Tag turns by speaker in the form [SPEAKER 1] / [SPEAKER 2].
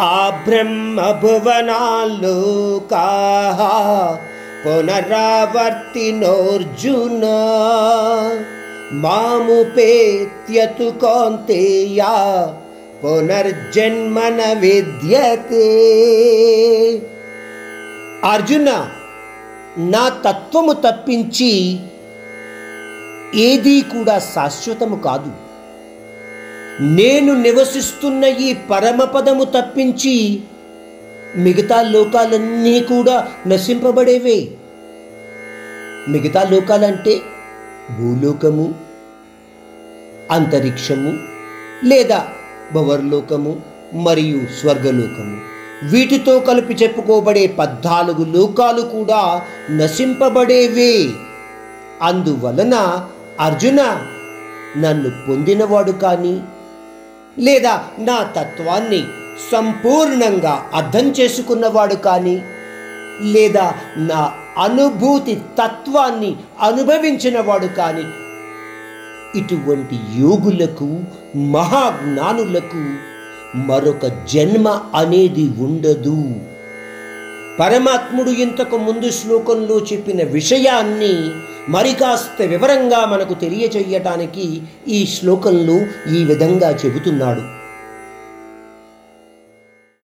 [SPEAKER 1] ఆ బ్రహ్మభువనాల్లోకా పునరావర్తినోర్జున మాముపేత్యతు కౌంతేయా పునర్జన్మన విద్యతే అర్జున నా తత్వము తప్పించి ఏదీ కూడా శాశ్వతము కాదు. నేను నివసిస్తున్న ఈ పరమపదము తప్పించి మిగతా లోకాలన్నీ కూడా నశింపబడేవే. మిగతా లోకాలంటే భూలోకము అంతరిక్షము లేదా భవర్లోకము మరియు స్వర్గలోకము. వీటితో కలిపి చెప్పుకోబడే పద్నాలుగు లోకాలు కూడా నశింపబడేవే. అందువలన అర్జున నన్ను పొందినవాడు కానీ లేదా నా తత్వాన్ని సంపూర్ణంగా అర్థం చేసుకున్నవాడు కానీ లేదా నా అనుభూతి తత్వాన్ని అనుభవించినవాడు కానీ ఇటువంటి యోగులకు మహాజ్ఞానులకు మరొక జన్మ అనేది ఉండదు. పరమాత్ముడు ఇంతకు ముందు శ్లోకంలో చెప్పిన విషయాన్ని మరి కాస్త వివరంగా మనకు తెలియచేయటానికి ఈ శ్లోకంలో ఈ విధంగా చెబుతున్నాడు.